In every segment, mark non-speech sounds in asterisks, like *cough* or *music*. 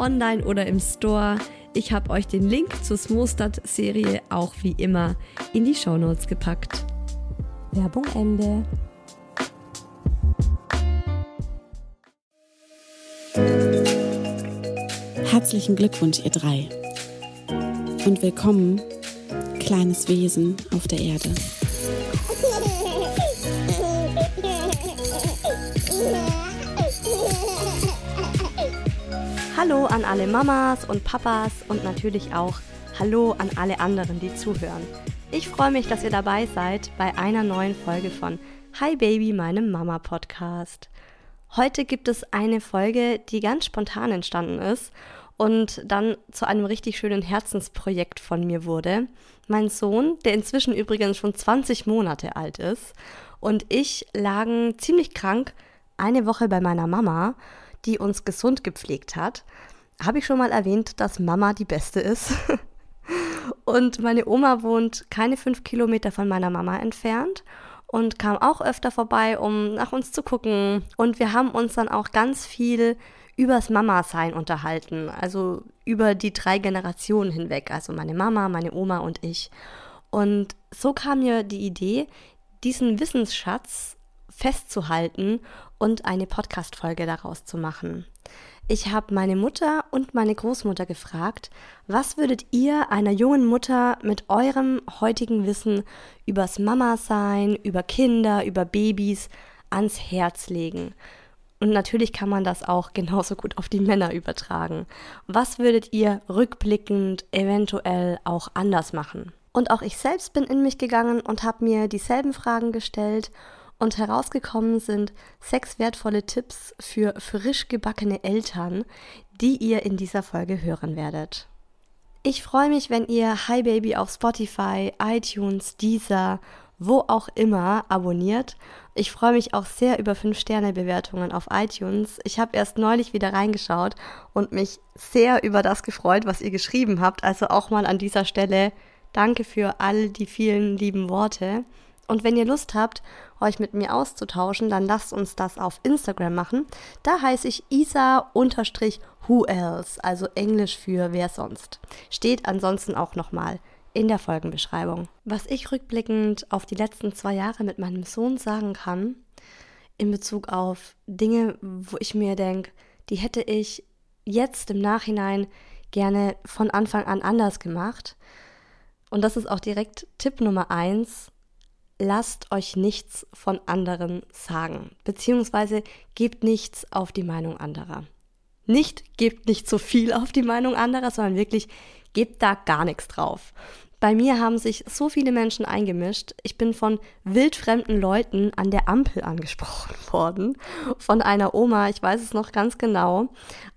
online oder im Store. Ich habe euch den Link zur Smostad-Serie auch wie immer in die Shownotes gepackt. Werbung Ende. Herzlichen Glückwunsch, ihr drei. Und willkommen, kleines Wesen auf der Erde. Hallo an alle Mamas und Papas und natürlich auch Hallo an alle anderen, die zuhören. Ich freue mich, dass ihr dabei seid bei einer neuen Folge von Hi Baby, meinem Mama Podcast. Heute gibt es eine Folge, die ganz spontan entstanden ist und dann zu einem richtig schönen Herzensprojekt von mir wurde. Mein Sohn, der inzwischen übrigens schon 20 Monate alt ist, und ich lagen ziemlich krank eine Woche bei meiner Mama die uns gesund gepflegt hat. Habe ich schon mal erwähnt, dass Mama die Beste ist? *laughs* und meine Oma wohnt keine fünf Kilometer von meiner Mama entfernt und kam auch öfter vorbei, um nach uns zu gucken. Und wir haben uns dann auch ganz viel übers Mama-Sein unterhalten, also über die drei Generationen hinweg, also meine Mama, meine Oma und ich. Und so kam mir die Idee, diesen Wissensschatz festzuhalten und eine Podcast-Folge daraus zu machen. Ich habe meine Mutter und meine Großmutter gefragt, was würdet ihr einer jungen Mutter mit eurem heutigen Wissen übers Mama-Sein, über Kinder, über Babys ans Herz legen? Und natürlich kann man das auch genauso gut auf die Männer übertragen. Was würdet ihr rückblickend eventuell auch anders machen? Und auch ich selbst bin in mich gegangen und habe mir dieselben Fragen gestellt und herausgekommen sind sechs wertvolle Tipps für frisch gebackene Eltern, die ihr in dieser Folge hören werdet. Ich freue mich, wenn ihr Hi Baby auf Spotify, iTunes, Deezer, wo auch immer abonniert. Ich freue mich auch sehr über 5-Sterne-Bewertungen auf iTunes. Ich habe erst neulich wieder reingeschaut und mich sehr über das gefreut, was ihr geschrieben habt. Also auch mal an dieser Stelle danke für all die vielen lieben Worte. Und wenn ihr Lust habt, euch mit mir auszutauschen, dann lasst uns das auf Instagram machen. Da heiße ich isa-who else, also Englisch für wer sonst. Steht ansonsten auch nochmal in der Folgenbeschreibung. Was ich rückblickend auf die letzten zwei Jahre mit meinem Sohn sagen kann, in Bezug auf Dinge, wo ich mir denke, die hätte ich jetzt im Nachhinein gerne von Anfang an anders gemacht. Und das ist auch direkt Tipp Nummer eins lasst euch nichts von anderen sagen, beziehungsweise gebt nichts auf die Meinung anderer. Nicht gebt nicht zu viel auf die Meinung anderer, sondern wirklich gebt da gar nichts drauf. Bei mir haben sich so viele Menschen eingemischt. Ich bin von wildfremden Leuten an der Ampel angesprochen *laughs* worden. Von einer Oma, ich weiß es noch ganz genau,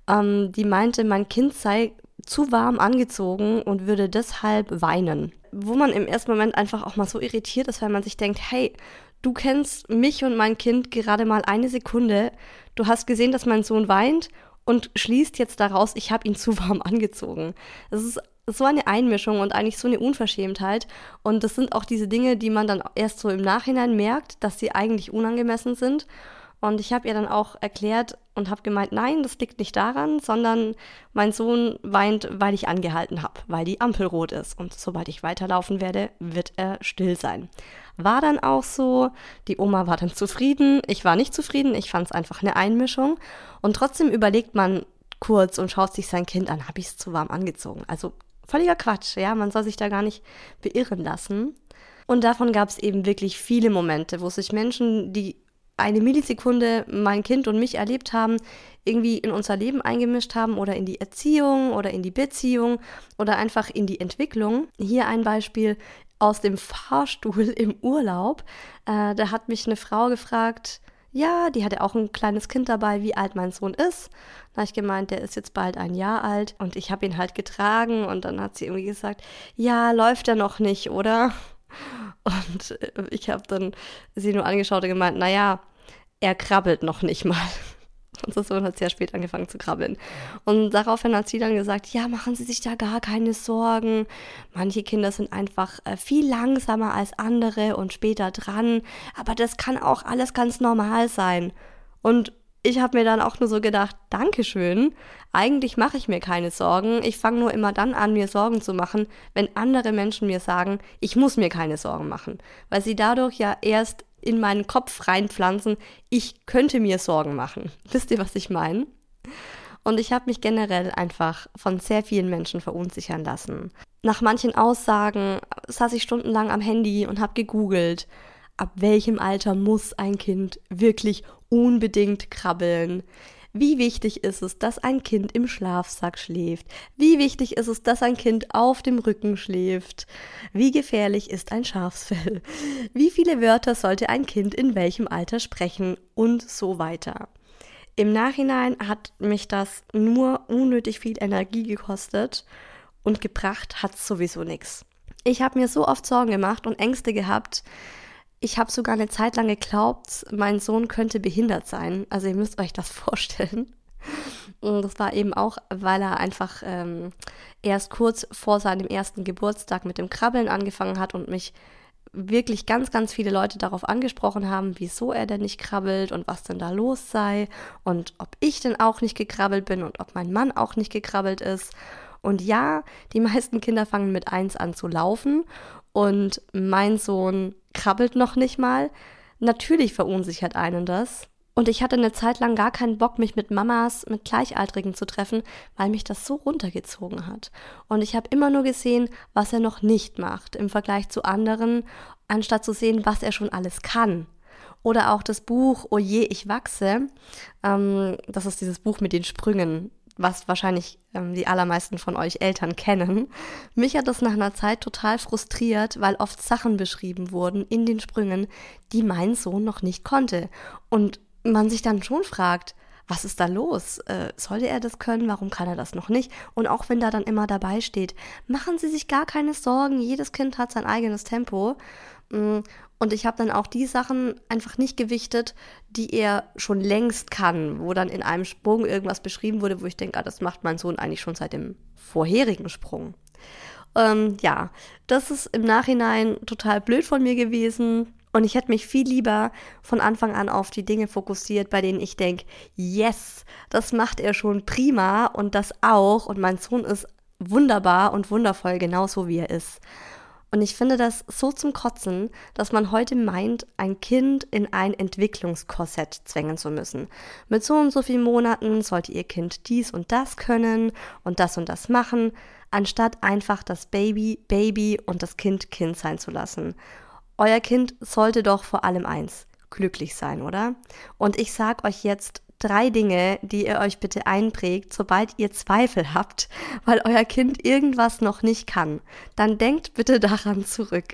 ähm, die meinte, mein Kind sei zu warm angezogen und würde deshalb weinen wo man im ersten Moment einfach auch mal so irritiert ist, weil man sich denkt, hey, du kennst mich und mein Kind gerade mal eine Sekunde, du hast gesehen, dass mein Sohn weint und schließt jetzt daraus, ich habe ihn *laughs* zu warm angezogen. Das ist so eine Einmischung und eigentlich so eine Unverschämtheit. Und das sind auch diese Dinge, die man dann erst so im Nachhinein merkt, dass sie eigentlich unangemessen sind. Und ich habe ihr dann auch erklärt und habe gemeint, nein, das liegt nicht daran, sondern mein Sohn weint, weil ich angehalten habe, weil die Ampel rot ist. Und sobald ich weiterlaufen werde, wird er still sein. War dann auch so, die Oma war dann zufrieden, ich war nicht zufrieden, ich fand es einfach eine Einmischung. Und trotzdem überlegt man kurz und schaut sich sein Kind an, habe ich es zu warm angezogen. Also völliger Quatsch, ja, man soll sich da gar nicht beirren lassen. Und davon gab es eben wirklich viele Momente, wo sich Menschen, die eine Millisekunde mein Kind und mich erlebt haben, irgendwie in unser Leben eingemischt haben oder in die Erziehung oder in die Beziehung oder einfach in die Entwicklung. Hier ein Beispiel aus dem Fahrstuhl im Urlaub. Äh, da hat mich eine Frau gefragt, ja, die hatte auch ein kleines Kind dabei, wie alt mein Sohn ist. Da habe ich gemeint, der ist jetzt bald ein Jahr alt und ich habe ihn halt getragen und dann hat sie irgendwie gesagt, ja, läuft er noch nicht, oder? Und äh, ich habe dann sie nur angeschaut und gemeint, naja, er krabbelt noch nicht mal. Unser Sohn hat sehr spät angefangen zu krabbeln. Und daraufhin hat sie dann gesagt, ja, machen Sie sich da gar keine Sorgen. Manche Kinder sind einfach äh, viel langsamer als andere und später dran. Aber das kann auch alles ganz normal sein. Und ich habe mir dann auch nur so gedacht, Dankeschön. Eigentlich mache ich mir keine Sorgen. Ich fange nur immer dann an, mir Sorgen zu machen, wenn andere Menschen mir sagen, ich muss mir keine Sorgen machen. Weil sie dadurch ja erst in meinen Kopf reinpflanzen, ich könnte mir Sorgen machen. *laughs* Wisst ihr, was ich meine? Und ich habe mich generell einfach von sehr vielen Menschen verunsichern lassen. Nach manchen Aussagen saß ich stundenlang am Handy und habe gegoogelt, ab welchem Alter muss ein Kind wirklich unbedingt krabbeln. Wie wichtig ist es, dass ein Kind im Schlafsack schläft? Wie wichtig ist es, dass ein Kind auf dem Rücken schläft? Wie gefährlich ist ein Schafsfell? *laughs* Wie viele Wörter sollte ein Kind in welchem Alter sprechen? Und so weiter. Im Nachhinein hat mich das nur unnötig viel Energie gekostet und gebracht hat sowieso nichts. Ich habe mir so oft Sorgen gemacht und Ängste gehabt, ich habe sogar eine Zeit lang geglaubt, mein Sohn könnte behindert sein. Also ihr müsst euch das *laughs* vorstellen. Und das war eben auch, weil er einfach ähm, erst kurz vor seinem ersten Geburtstag mit dem Krabbeln angefangen hat und mich wirklich ganz, ganz viele Leute darauf angesprochen haben, wieso er denn nicht krabbelt und was denn da los sei und ob ich denn auch nicht gekrabbelt bin und ob mein Mann auch nicht gekrabbelt ist. Und ja, die meisten Kinder fangen mit eins an zu laufen und mein Sohn krabbelt noch nicht mal. Natürlich verunsichert einen das. Und ich hatte eine Zeit lang gar keinen Bock, mich mit Mamas, mit Gleichaltrigen zu treffen, weil mich das so runtergezogen hat. Und ich habe immer nur gesehen, was er noch nicht macht im Vergleich zu anderen, anstatt zu sehen, was er schon alles kann. Oder auch das Buch Oje, ich wachse. Ähm, das ist dieses Buch mit den Sprüngen was wahrscheinlich ähm, die allermeisten von euch Eltern kennen. Mich hat das nach einer Zeit total frustriert, weil oft Sachen beschrieben wurden in den Sprüngen, die mein Sohn noch nicht konnte. Und man sich dann schon fragt, was ist da los? Äh, sollte er das können? Warum kann er das noch nicht? Und auch wenn da dann immer dabei steht, machen Sie sich gar keine Sorgen, jedes Kind hat sein eigenes Tempo. Mm, und ich habe dann auch die Sachen einfach nicht gewichtet, die er schon längst kann, wo dann in einem Sprung irgendwas beschrieben wurde, wo ich denke, ah, das macht mein Sohn eigentlich schon seit dem vorherigen Sprung. Ähm, ja, das ist im Nachhinein total blöd von mir gewesen. Und ich hätte mich viel lieber von Anfang an auf die Dinge fokussiert, bei denen ich denke, yes, das macht er schon prima und das auch. Und mein Sohn ist wunderbar und wundervoll, genauso wie er ist. Und ich finde das so zum Kotzen, dass man heute meint, ein Kind in ein Entwicklungskorsett zwängen zu müssen. Mit so und so vielen Monaten sollte ihr Kind dies und das können und das und das machen, anstatt einfach das Baby Baby und das Kind Kind sein zu lassen. Euer Kind sollte doch vor allem eins, glücklich sein, oder? Und ich sag euch jetzt drei Dinge, die ihr euch bitte einprägt, sobald ihr Zweifel habt, weil euer Kind irgendwas noch nicht kann. Dann denkt bitte daran zurück.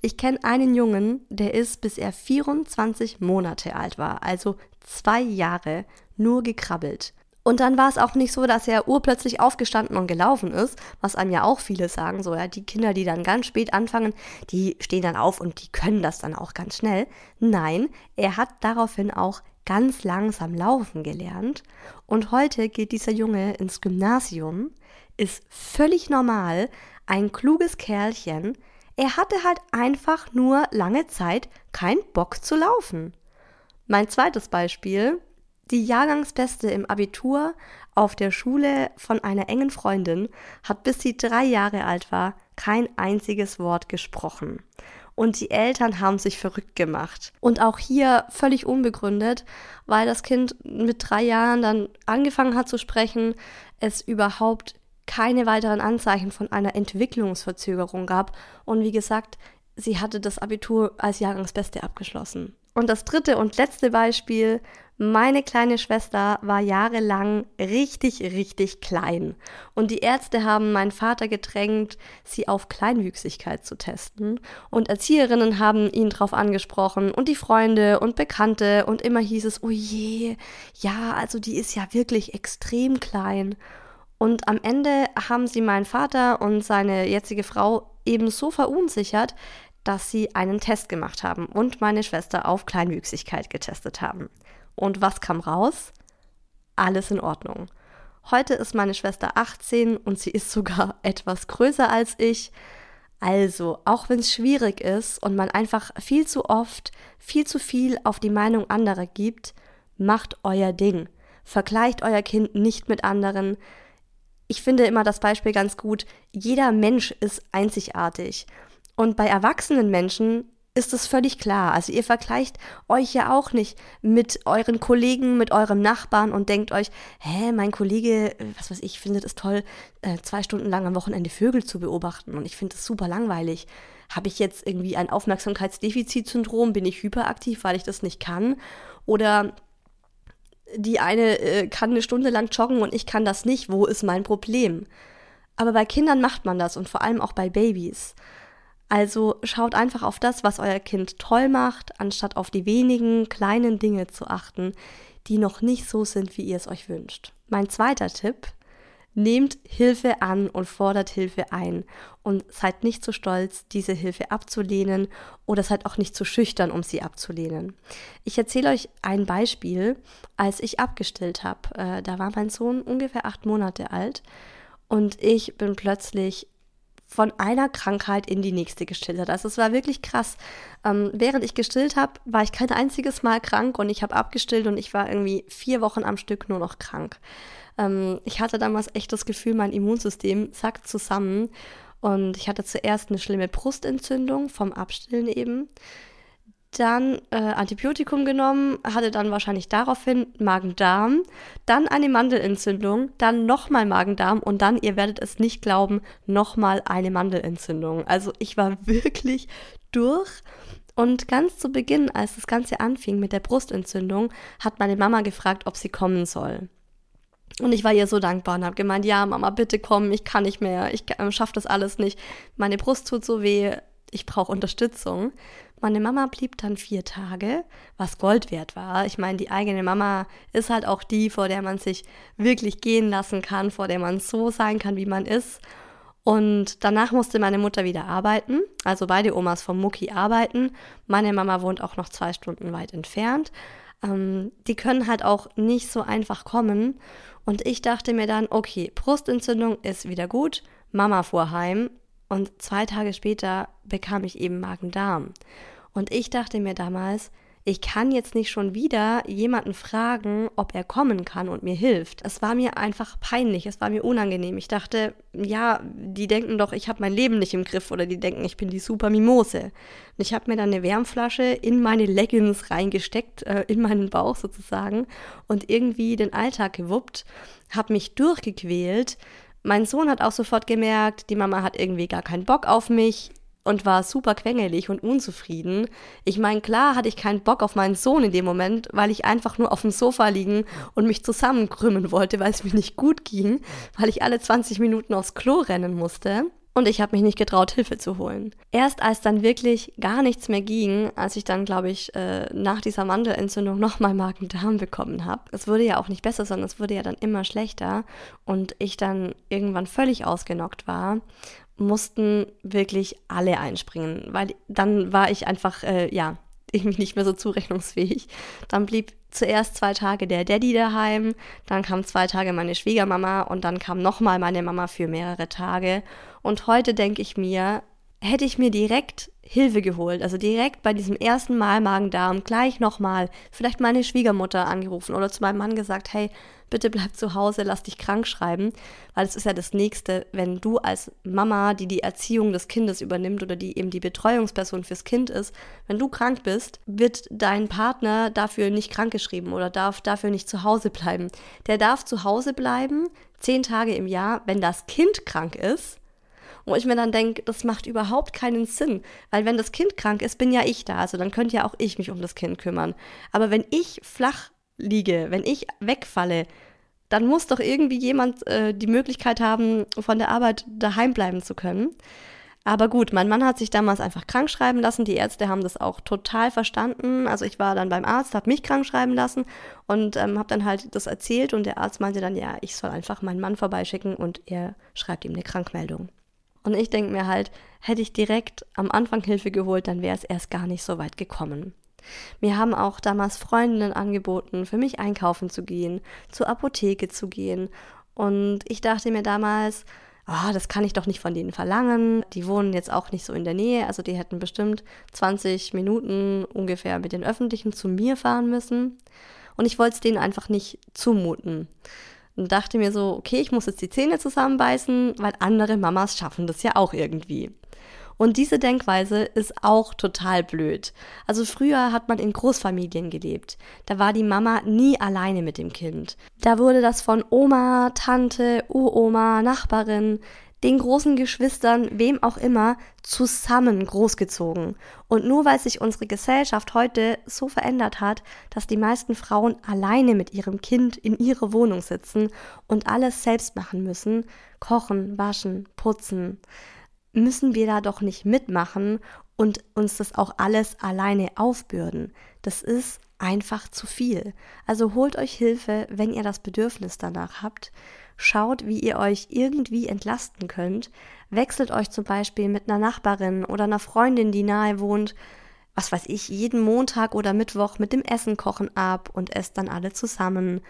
Ich kenne einen Jungen, der ist, bis er 24 Monate alt war, also zwei Jahre, nur gekrabbelt. Und dann war es auch nicht so, dass er urplötzlich aufgestanden und gelaufen ist, was einem ja auch viele sagen, so ja, die Kinder, die dann ganz spät anfangen, die stehen dann auf und die können das dann auch ganz schnell. Nein, er hat daraufhin auch ganz langsam laufen gelernt und heute geht dieser Junge ins Gymnasium, ist völlig normal, ein kluges Kerlchen. Er hatte halt einfach nur lange Zeit keinen Bock zu laufen. Mein zweites Beispiel, die Jahrgangsbeste im Abitur auf der Schule von einer engen Freundin hat bis sie drei Jahre alt war kein einziges Wort gesprochen. Und die Eltern haben sich verrückt gemacht. Und auch hier völlig unbegründet, weil das Kind mit drei Jahren dann angefangen hat zu sprechen, es überhaupt keine weiteren Anzeichen von einer Entwicklungsverzögerung gab. Und wie gesagt, sie hatte das Abitur als Jahrgangsbeste abgeschlossen. Und das dritte und letzte Beispiel, meine kleine Schwester war jahrelang richtig, richtig klein. Und die Ärzte haben meinen Vater gedrängt, sie auf Kleinwüchsigkeit zu testen. Und Erzieherinnen haben ihn darauf angesprochen und die Freunde und Bekannte. Und immer hieß es, oh je, ja, also die ist ja wirklich extrem klein. Und am Ende haben sie meinen Vater und seine jetzige Frau eben so verunsichert, dass sie einen Test gemacht haben und meine Schwester auf Kleinwüchsigkeit getestet haben. Und was kam raus? Alles in Ordnung. Heute ist meine Schwester 18 und sie ist sogar *laughs* etwas größer als ich. Also, auch wenn es schwierig ist und man einfach viel zu oft, viel zu viel auf die Meinung anderer gibt, macht euer Ding. Vergleicht euer Kind nicht mit anderen. Ich finde immer das Beispiel ganz gut. Jeder Mensch ist einzigartig. Und bei erwachsenen Menschen ist es völlig klar. Also ihr vergleicht euch ja auch nicht mit euren Kollegen, mit eurem Nachbarn und denkt euch, hä, mein Kollege, was weiß ich, findet es toll, äh, zwei Stunden lang am Wochenende Vögel zu beobachten und ich finde es super langweilig. Habe ich jetzt irgendwie ein Aufmerksamkeitsdefizitsyndrom? Bin ich hyperaktiv, weil ich das nicht kann? Oder die eine äh, kann eine Stunde lang joggen und ich kann das nicht. Wo ist mein Problem? Aber bei Kindern macht man das und vor allem auch bei Babys. Also schaut einfach auf das, was euer Kind toll macht, anstatt auf die wenigen kleinen Dinge zu achten, die noch nicht so sind, wie ihr es euch wünscht. Mein zweiter Tipp, nehmt Hilfe an und fordert Hilfe ein und seid nicht zu stolz, diese Hilfe abzulehnen oder seid auch nicht zu schüchtern, um sie abzulehnen. Ich erzähle euch ein Beispiel, als ich abgestillt habe. Äh, da war mein Sohn ungefähr acht Monate alt und ich bin plötzlich von einer Krankheit in die nächste gestillt hat. Also es war wirklich krass. Ähm, während ich gestillt habe, war ich kein einziges Mal krank und ich habe abgestillt und ich war irgendwie vier Wochen am Stück nur noch krank. Ähm, ich hatte damals echt das Gefühl, mein Immunsystem sackt zusammen und ich hatte zuerst eine schlimme Brustentzündung vom Abstillen eben dann äh, Antibiotikum genommen, hatte dann wahrscheinlich daraufhin Magen-Darm, dann eine Mandelentzündung, dann nochmal Magen-Darm und dann, ihr werdet es nicht glauben, nochmal eine Mandelentzündung. Also ich war *laughs* wirklich durch. Und ganz zu Beginn, als das Ganze anfing mit der Brustentzündung, hat meine Mama gefragt, ob sie kommen soll. Und ich war ihr so dankbar und habe gemeint, ja, Mama, bitte komm, ich kann nicht mehr, ich äh, schaffe das alles nicht. Meine Brust tut so weh, ich brauche Unterstützung. Meine Mama blieb dann vier Tage, was Gold wert war. Ich meine, die eigene Mama ist halt auch die, vor der man sich wirklich gehen lassen kann, vor der man so sein kann, wie man ist. Und danach musste meine Mutter wieder arbeiten, also beide Omas vom Mucki arbeiten. Meine Mama wohnt auch noch zwei Stunden weit entfernt. Ähm, die können halt auch nicht so einfach kommen. Und ich dachte mir dann, okay, Brustentzündung ist wieder gut, Mama fuhr heim und zwei Tage später bekam ich eben Magen-Darm. Und ich dachte mir damals, ich kann jetzt nicht schon wieder jemanden fragen, ob er kommen kann und mir hilft. Es war mir einfach peinlich, es war mir unangenehm. Ich dachte, ja, die denken doch, ich habe mein Leben nicht im Griff oder die denken, ich bin die super Mimose. Und ich habe mir dann eine Wärmflasche in meine Leggings reingesteckt, äh, in meinen Bauch sozusagen und irgendwie den Alltag gewuppt, habe mich durchgequält. Mein Sohn hat auch sofort gemerkt, die Mama hat irgendwie gar keinen Bock auf mich und war super quengelig und unzufrieden. Ich meine, klar hatte ich keinen Bock auf meinen Sohn in dem Moment, weil ich einfach nur auf dem Sofa liegen und mich zusammenkrümmen wollte, weil es mir nicht gut ging, weil ich alle 20 Minuten aufs Klo rennen musste. und ich habe mich nicht getraut, Hilfe zu holen. Erst als dann wirklich gar nichts mehr ging, als ich dann, glaube ich, äh, nach dieser Mandelentzündung nochmal Magen-Darm bekommen habe. Es wurde ja auch nicht besser, sondern es wurde ja dann immer schlechter und ich dann irgendwann völlig ausgenockt war, mussten wirklich alle einspringen, weil dann war ich einfach, äh, ja, irgendwie nicht mehr so zurechnungsfähig. Dann blieb zuerst zwei Tage der Daddy daheim, dann kam zwei Tage meine Schwiegermama und dann kam nochmal meine Mama für mehrere Tage. Und heute denke ich mir, hätte ich mir direkt Hilfe geholt, also direkt bei diesem ersten Mal Magen-Darm gleich nochmal vielleicht meine Schwiegermutter angerufen oder zu meinem Mann gesagt, hey, bitte bleib zu Hause, lass dich krank schreiben, weil es ist ja das Nächste, wenn du als Mama, die die Erziehung des Kindes übernimmt oder die eben die Betreuungsperson fürs Kind ist, wenn du krank bist, wird dein Partner dafür nicht krankgeschrieben oder darf dafür nicht zu Hause bleiben. Der darf zu Hause bleiben, zehn Tage im Jahr, wenn das Kind krank ist wo ich mir dann denke, das macht überhaupt keinen Sinn. Weil wenn das Kind krank ist, bin ja ich da. Also dann könnte ja auch ich mich um das Kind kümmern. Aber wenn ich flach liege, wenn ich wegfalle, dann muss doch irgendwie jemand äh, die Möglichkeit haben, von der Arbeit daheim bleiben zu können. Aber gut, mein Mann hat sich damals einfach krank schreiben lassen. Die Ärzte haben das auch total verstanden. Also ich war dann beim Arzt, habe mich krank schreiben lassen und ähm, habe dann halt das erzählt und der Arzt meinte dann, ja, ich soll einfach meinen Mann vorbeischicken und er schreibt ihm eine Krankmeldung. Und ich denke mir halt, hätte ich direkt am Anfang Hilfe geholt, dann wäre es erst gar nicht so weit gekommen. Mir haben auch damals Freundinnen angeboten, für mich einkaufen zu gehen, zur Apotheke zu gehen. Und ich dachte mir damals, oh, das kann ich doch nicht von denen verlangen. Die wohnen jetzt auch nicht so in der Nähe, also die hätten bestimmt 20 Minuten ungefähr mit den Öffentlichen zu mir fahren müssen. Und ich wollte es denen einfach nicht zumuten und dachte mir so, okay, ich muss jetzt die Zähne zusammenbeißen, weil andere Mamas schaffen das ja auch irgendwie. Und diese Denkweise ist auch total blöd. Also früher hat man in Großfamilien gelebt. Da war die Mama nie alleine mit dem Kind. Da wurde das von Oma, Tante, Uroma, Nachbarin, den großen Geschwistern, wem auch immer, zusammen großgezogen. Und nur weil sich unsere Gesellschaft heute so verändert hat, dass die meisten Frauen alleine mit ihrem Kind in ihrer Wohnung sitzen und alles selbst machen müssen, kochen, waschen, putzen, müssen wir da doch nicht mitmachen und uns das auch alles alleine aufbürden. Das ist einfach zu viel. Also holt euch Hilfe, wenn ihr das Bedürfnis danach habt. Schaut, wie ihr euch irgendwie entlasten könnt. Wechselt euch zum Beispiel mit einer Nachbarin oder einer Freundin, die nahe wohnt, was weiß ich, jeden Montag oder Mittwoch mit dem Essen kochen ab und esst dann alle zusammen.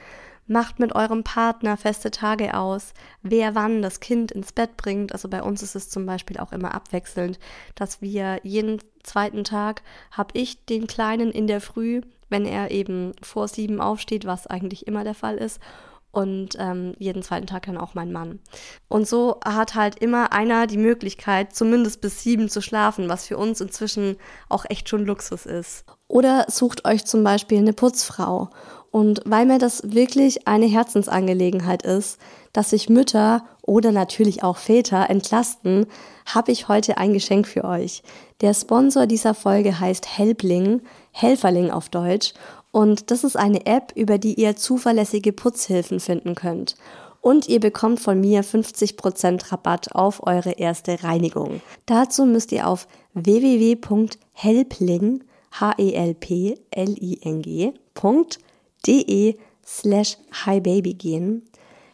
Macht mit eurem Partner feste Tage aus, wer wann das Kind ins Bett bringt. Also bei uns ist es zum Beispiel auch immer abwechselnd, dass wir jeden zweiten Tag habe ich den Kleinen in der Früh, wenn er eben vor sieben aufsteht, was eigentlich immer der Fall ist, und ähm, jeden zweiten Tag dann auch mein Mann. Und so hat halt immer einer die Möglichkeit, zumindest bis sieben zu schlafen, was für uns inzwischen auch echt schon Luxus ist. Oder sucht euch zum Beispiel eine Putzfrau. Und weil mir das wirklich eine Herzensangelegenheit ist, dass sich Mütter oder natürlich auch Väter entlasten, habe ich heute ein Geschenk für euch. Der Sponsor dieser Folge heißt Helpling, Helferling auf Deutsch. Und das ist eine App, über die ihr zuverlässige Putzhilfen finden könnt. Und ihr bekommt von mir 50% Rabatt auf eure erste Reinigung. Dazu müsst ihr auf www.helpling, slash highbaby gehen.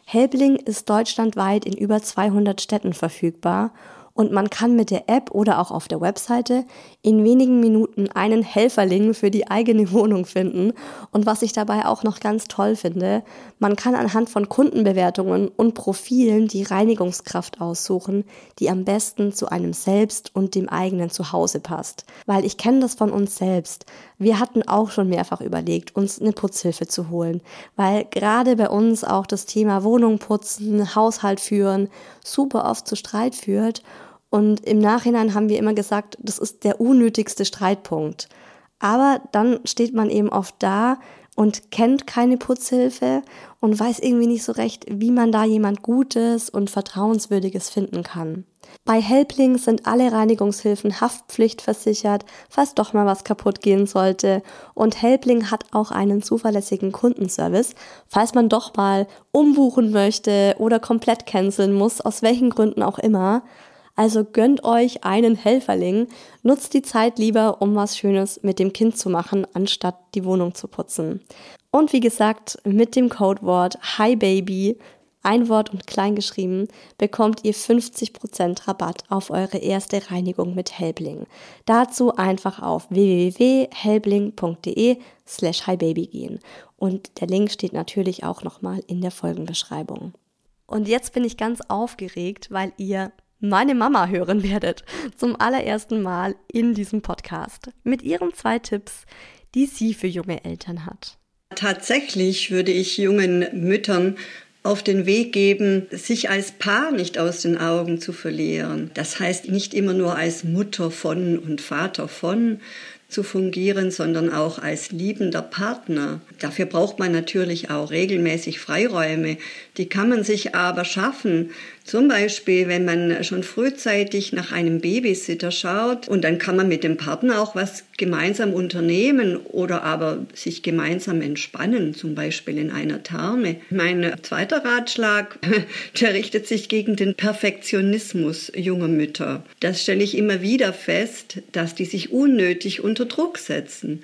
Helpling ist deutschlandweit in über 200 Städten verfügbar und man kann mit der App oder auch auf der Webseite in wenigen Minuten einen Helferling für die eigene *laughs* Wohnung finden. Und was ich dabei auch noch ganz toll finde, man kann anhand von Kundenbewertungen und Profilen die Reinigungskraft aussuchen, die am besten zu einem selbst und dem eigenen Zuhause passt. Weil ich kenne das von uns selbst. Wir hatten auch schon mehrfach überlegt, uns eine Putzhilfe zu holen, weil gerade bei uns auch das Thema Wohnung putzen, Haushalt führen super oft zu Streit führt und im Nachhinein haben wir immer gesagt, das ist der unnötigste Streitpunkt. Aber dann steht man eben oft da und kennt keine Putzhilfe und weiß irgendwie nicht so recht, wie man da jemand Gutes und Vertrauenswürdiges finden kann. Bei Helpling sind alle Reinigungshilfen haftpflichtversichert, falls doch mal was kaputt gehen sollte. Und Helpling hat auch einen zuverlässigen Kundenservice, falls man doch mal umbuchen möchte oder komplett canceln muss, aus welchen Gründen auch immer. Also gönnt euch einen Helferling, nutzt die Zeit lieber, um was Schönes mit dem Kind zu machen, anstatt die Wohnung zu putzen. Und wie gesagt, mit dem Codewort HiBaby, ein Wort und klein geschrieben, bekommt ihr 50% Rabatt auf eure erste Reinigung mit Helbling. Dazu einfach auf www.helbling.de slash highbaby gehen. Und der Link steht natürlich auch nochmal in der Folgenbeschreibung. Und jetzt bin ich ganz aufgeregt, weil ihr meine Mama hören werdet. Zum allerersten Mal in diesem Podcast. Mit ihren zwei Tipps, die sie für junge Eltern hat. Tatsächlich würde ich jungen Müttern auf den Weg geben, sich als Paar nicht aus den Augen zu verlieren. Das heißt nicht immer nur als Mutter von und Vater von, zu fungieren, sondern auch als liebender Partner. Dafür braucht man natürlich auch regelmäßig Freiräume. Die kann man sich aber schaffen, zum Beispiel, wenn man schon frühzeitig nach einem Babysitter schaut und dann kann man mit dem Partner auch was gemeinsam unternehmen oder aber sich gemeinsam entspannen, zum Beispiel in einer Therme. Mein zweiter Ratschlag, *laughs* der richtet sich gegen den Perfektionismus junger Mütter. Das stelle ich immer wieder fest, dass die sich unnötig unter Druck setzen.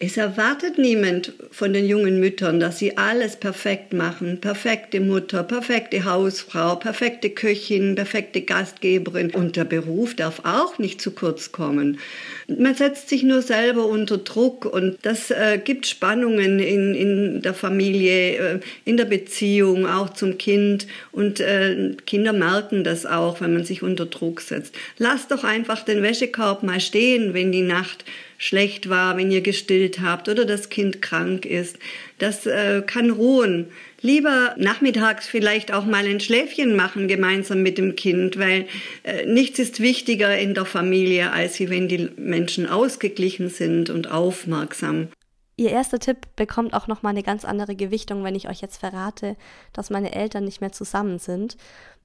Es erwartet niemand von den jungen Müttern, dass sie alles perfekt machen. Perfekte Mutter, perfekte Hausfrau, perfekte Köchin, perfekte Gastgeberin. Und der Beruf darf auch nicht zu kurz kommen. Man setzt sich nur selber unter Druck und das äh, gibt Spannungen in, in der Familie, äh, in der Beziehung, auch zum Kind. Und äh, Kinder merken das auch, wenn man sich unter Druck setzt. Lasst doch einfach den Wäschekorb mal stehen, wenn die Nacht schlecht war, wenn ihr gestillt habt oder das Kind krank ist. Das äh, kann ruhen. Lieber nachmittags vielleicht auch mal ein Schläfchen machen gemeinsam mit dem Kind, weil äh, nichts ist wichtiger in der Familie, als wenn die Menschen ausgeglichen sind und aufmerksam. Ihr erster Tipp bekommt auch nochmal eine ganz andere Gewichtung, wenn ich euch jetzt verrate, dass meine Eltern nicht mehr zusammen sind.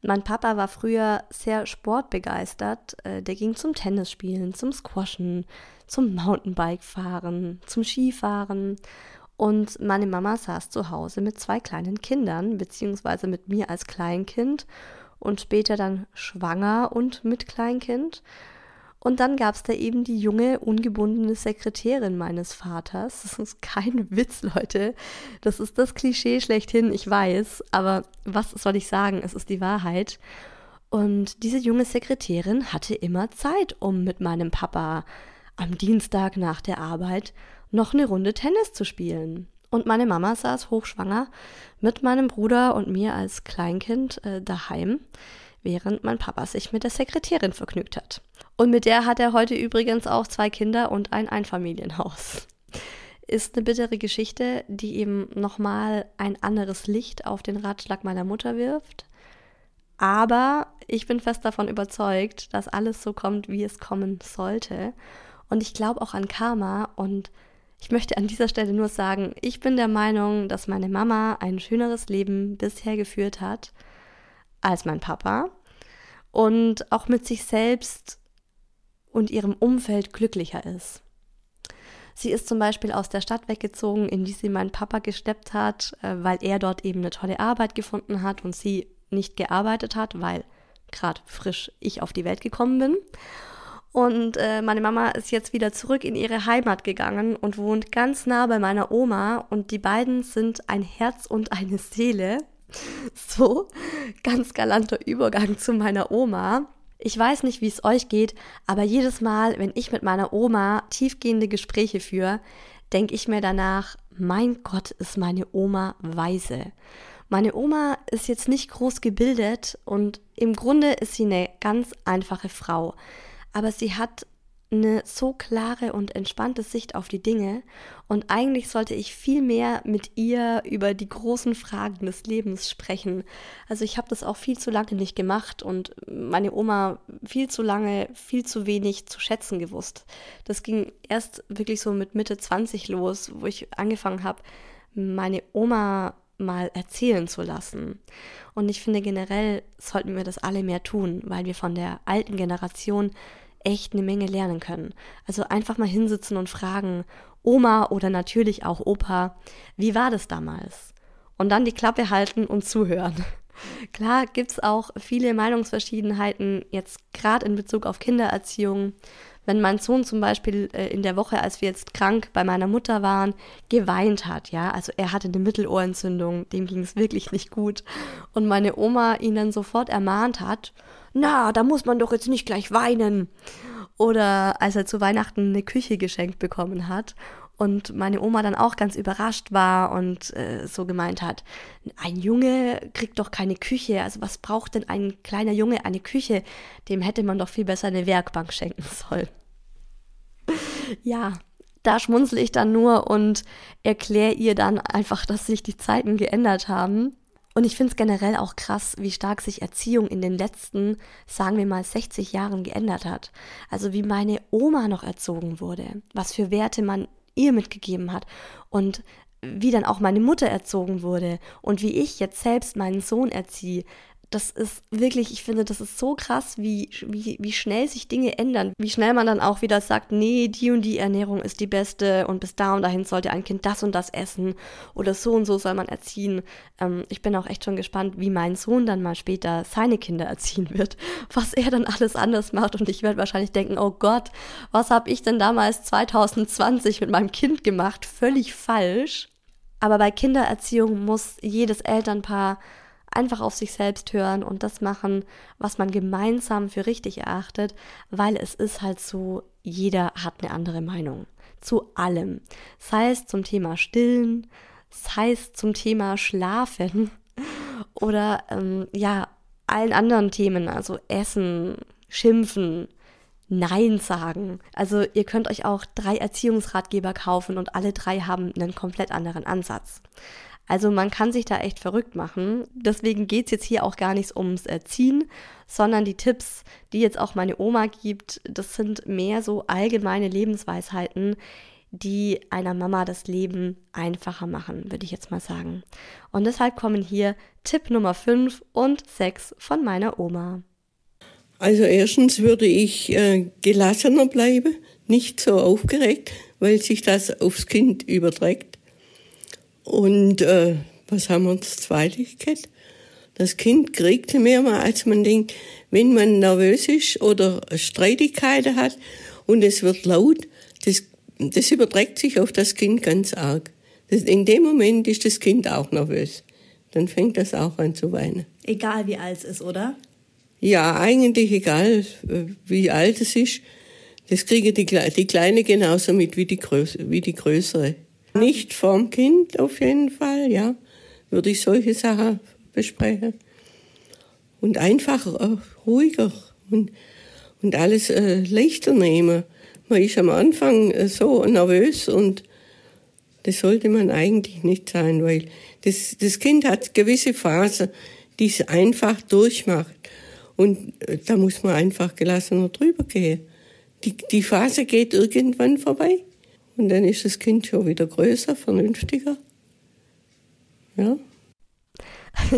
Mein Papa war früher sehr sportbegeistert. Äh, der ging zum Tennisspielen, zum Squashen, zum Mountainbike-Fahren, zum Skifahren. Und meine Mama saß zu Hause mit zwei kleinen Kindern, beziehungsweise mit mir als Kleinkind und später dann schwanger und mit Kleinkind. Und dann gab es da eben die junge, ungebundene Sekretärin meines Vaters. Das ist kein *laughs* Witz, Leute. Das ist das Klischee schlechthin, ich weiß. Aber was soll ich sagen? Es ist die Wahrheit. Und diese junge Sekretärin hatte immer Zeit, um mit meinem Papa am Dienstag nach der Arbeit noch eine Runde Tennis zu spielen. Und meine Mama saß hochschwanger mit meinem Bruder und mir als Kleinkind äh, daheim, während mein Papa sich mit der Sekretärin vergnügt hat. Und mit der hat er heute übrigens auch zwei Kinder und ein Einfamilienhaus. Ist eine bittere Geschichte, die eben nochmal ein anderes Licht auf den Ratschlag meiner Mutter wirft. Aber ich bin fest davon überzeugt, dass alles so kommt, wie es kommen sollte. Und ich glaube auch an Karma und ich möchte an dieser Stelle nur sagen, ich bin der Meinung, dass meine Mama ein schöneres Leben bisher geführt hat als mein Papa und auch mit sich selbst und ihrem Umfeld glücklicher ist. Sie ist zum Beispiel aus der Stadt weggezogen, in die sie mein Papa gesteppt hat, äh, weil er dort eben eine tolle Arbeit gefunden hat und sie nicht gearbeitet hat, weil gerade frisch ich auf die Welt gekommen bin. Und äh, meine Mama ist jetzt wieder zurück in ihre Heimat gegangen und wohnt ganz nah bei meiner Oma. Und die beiden sind ein Herz und eine Seele. *laughs* So, ganz galanter Übergang zu meiner Oma. Ich weiß nicht, wie es euch geht, aber jedes Mal, wenn ich mit meiner Oma tiefgehende Gespräche führe, denke ich mir danach, mein Gott, ist meine Oma weise. Meine Oma ist jetzt nicht groß gebildet und im Grunde ist sie eine ganz einfache Frau aber sie hat eine so klare und entspannte Sicht auf die Dinge und eigentlich sollte ich viel mehr mit ihr über die großen Fragen des Lebens sprechen. Also ich habe das auch viel zu lange nicht gemacht und meine Oma viel zu lange, viel zu wenig zu schätzen gewusst. Das ging erst wirklich so mit Mitte 20 los, wo ich angefangen habe, meine Oma mal erzählen zu lassen. Und ich finde generell sollten wir das alle mehr tun, weil wir von der alten Generation echt eine Menge lernen können. Also einfach mal hinsitzen und fragen, Oma oder natürlich auch Opa, wie war das damals? Und dann die Klappe halten und zuhören. *laughs* Klar gibt es auch viele Meinungsverschiedenheiten, jetzt gerade in Bezug auf Kindererziehung. Wenn mein Sohn zum Beispiel äh, in der Woche, als wir jetzt krank bei meiner Mutter waren, geweint hat, ja, also er hatte eine Mittelohrentzündung, dem ging es wirklich nicht gut. Und meine Oma ihn dann sofort ermahnt hat, na, da muss man doch jetzt nicht gleich weinen. Oder als er zu Weihnachten eine Küche geschenkt bekommen hat und meine Oma dann auch ganz überrascht war und äh, so gemeint hat, ein Junge kriegt doch keine Küche, also was braucht denn ein kleiner Junge eine Küche? Dem hätte man doch viel besser eine Werkbank schenken *laughs* sollen. ja, da schmunzel ich dann nur und erkläre ihr dann einfach, dass sich die Zeiten geändert haben. Und ich finde es generell auch krass, wie stark sich Erziehung in den letzten, sagen wir mal, 60 Jahren geändert hat. Also wie meine Oma noch erzogen wurde, was für Werte man ihr mitgegeben hat und wie dann auch meine Mutter erzogen wurde und wie ich jetzt selbst meinen Sohn erziehe, das ist wirklich, ich finde, das ist so krass, wie, wie, wie schnell sich Dinge ändern. Wie schnell man dann auch wieder sagt, nee, die und die Ernährung ist die beste und bis da und dahin sollte ein Kind das und das essen oder so und so soll man erziehen. Ähm, ich bin auch echt schon gespannt, wie mein Sohn dann mal später seine Kinder erziehen wird, *laughs* was er dann alles anders macht und ich werde wahrscheinlich denken, oh Gott, was habe ich denn damals 2020 mit meinem Kind gemacht? Völlig falsch. Aber bei Kindererziehung muss jedes Elternpaar einfach auf sich selbst hören und das machen, was man gemeinsam für richtig erachtet, weil es ist halt so, jeder hat eine andere Meinung zu allem. Sei es zum Thema Stillen, sei es zum Thema Schlafen *laughs* oder ähm, ja, allen anderen Themen, also Essen, Schimpfen, Nein sagen. Also ihr könnt euch auch drei Erziehungsratgeber kaufen und alle drei haben einen komplett anderen Ansatz. Also man kann sich da echt verrückt machen. Deswegen geht es jetzt hier auch gar nicht ums Erziehen, sondern die Tipps, die jetzt auch meine Oma gibt, das sind mehr so allgemeine Lebensweisheiten, die einer Mama das Leben einfacher machen, würde ich jetzt mal sagen. Und deshalb kommen hier Tipp Nummer 5 und 6 von meiner Oma. Also erstens würde ich äh, gelassener bleiben, nicht so aufgeregt, weil sich das aufs Kind überträgt. Und äh, was haben wir das zweite gekriegt? Das Kind kriegt mehr mal, als man denkt, wenn man nervös ist oder Streitigkeiten hat und es wird laut, das, das überträgt sich auf das Kind ganz arg. Das, in dem Moment ist das Kind auch nervös. Dann fängt das auch an zu weinen. Egal wie alt es ist, oder? Ja, eigentlich egal, äh, wie alt es ist. Das kriege die, die Kleine genauso mit wie die, Größe, wie die Größere. Nicht vorm Kind auf jeden Fall, ja. Würde ich solche Sachen besprechen. Und einfach äh, ruhiger und, und alles äh, leichter nehmen. Man ist am Anfang äh, so nervös und das sollte man eigentlich nicht sein, weil das, das Kind hat gewisse Phasen, die es einfach durchmacht. Und äh, da muss man einfach gelassener drüber gehen. Die, die Phase geht irgendwann vorbei. Und dann ist das Kind schon wieder größer, vernünftiger. Ja. *laughs*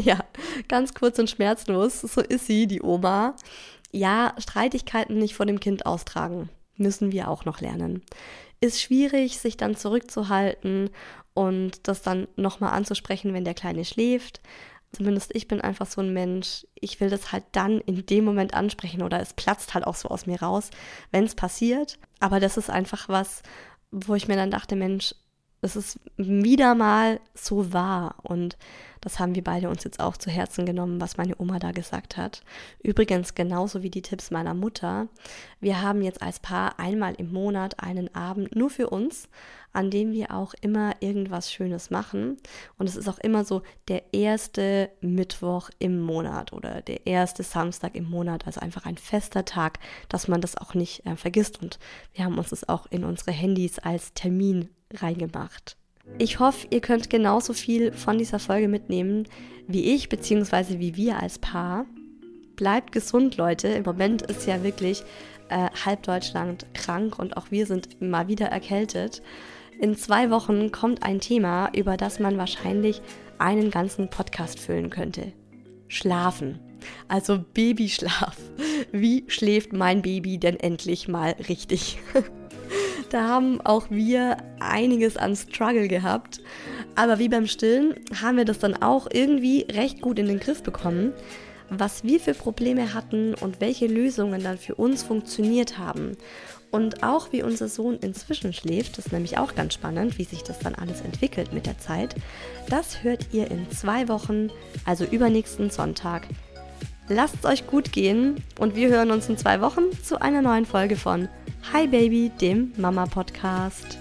Ja, ganz kurz und schmerzlos, so ist sie, die Oma. Ja, Streitigkeiten nicht vor dem Kind austragen, müssen wir auch noch lernen. Ist schwierig, sich dann zurückzuhalten und das dann nochmal anzusprechen, wenn der Kleine schläft. Zumindest ich bin einfach so ein Mensch, ich will das halt dann in dem Moment ansprechen oder es platzt halt auch so aus mir raus, wenn es passiert. Aber das ist einfach was, wo ich mir dann dachte, Mensch, es ist wieder mal so wahr. Und das haben wir beide uns jetzt auch zu Herzen genommen, was meine Oma da gesagt hat. Übrigens genauso wie die Tipps meiner Mutter. Wir haben jetzt als Paar einmal im Monat einen Abend nur für uns, an dem wir auch immer irgendwas Schönes machen. Und es ist auch immer so der erste Mittwoch im Monat oder der erste Samstag im Monat. Also einfach ein fester Tag, dass man das auch nicht äh, vergisst. Und wir haben uns das auch in unsere Handys als Termin reingemacht. Ich hoffe, ihr könnt genauso viel von dieser Folge mitnehmen wie ich, beziehungsweise wie wir als Paar. Bleibt gesund, Leute. Im Moment ist ja wirklich äh, halb Deutschland krank und auch wir sind mal wieder erkältet. In zwei Wochen kommt ein Thema, über das man wahrscheinlich einen ganzen Podcast füllen könnte. Schlafen. Also Babyschlaf. Wie schläft mein Baby denn endlich mal richtig? *laughs* Da haben auch wir einiges an Struggle gehabt. Aber wie beim Stillen haben wir das dann auch irgendwie recht gut in den Griff bekommen, was wir für Probleme hatten und welche Lösungen dann für uns funktioniert haben. Und auch wie unser Sohn inzwischen schläft, das ist nämlich auch ganz spannend, wie sich das dann alles entwickelt mit der Zeit. Das hört ihr in zwei Wochen, also übernächsten Sonntag. Lasst es euch gut gehen und wir hören uns in zwei Wochen zu einer neuen Folge von Hi Baby, dem Mama Podcast.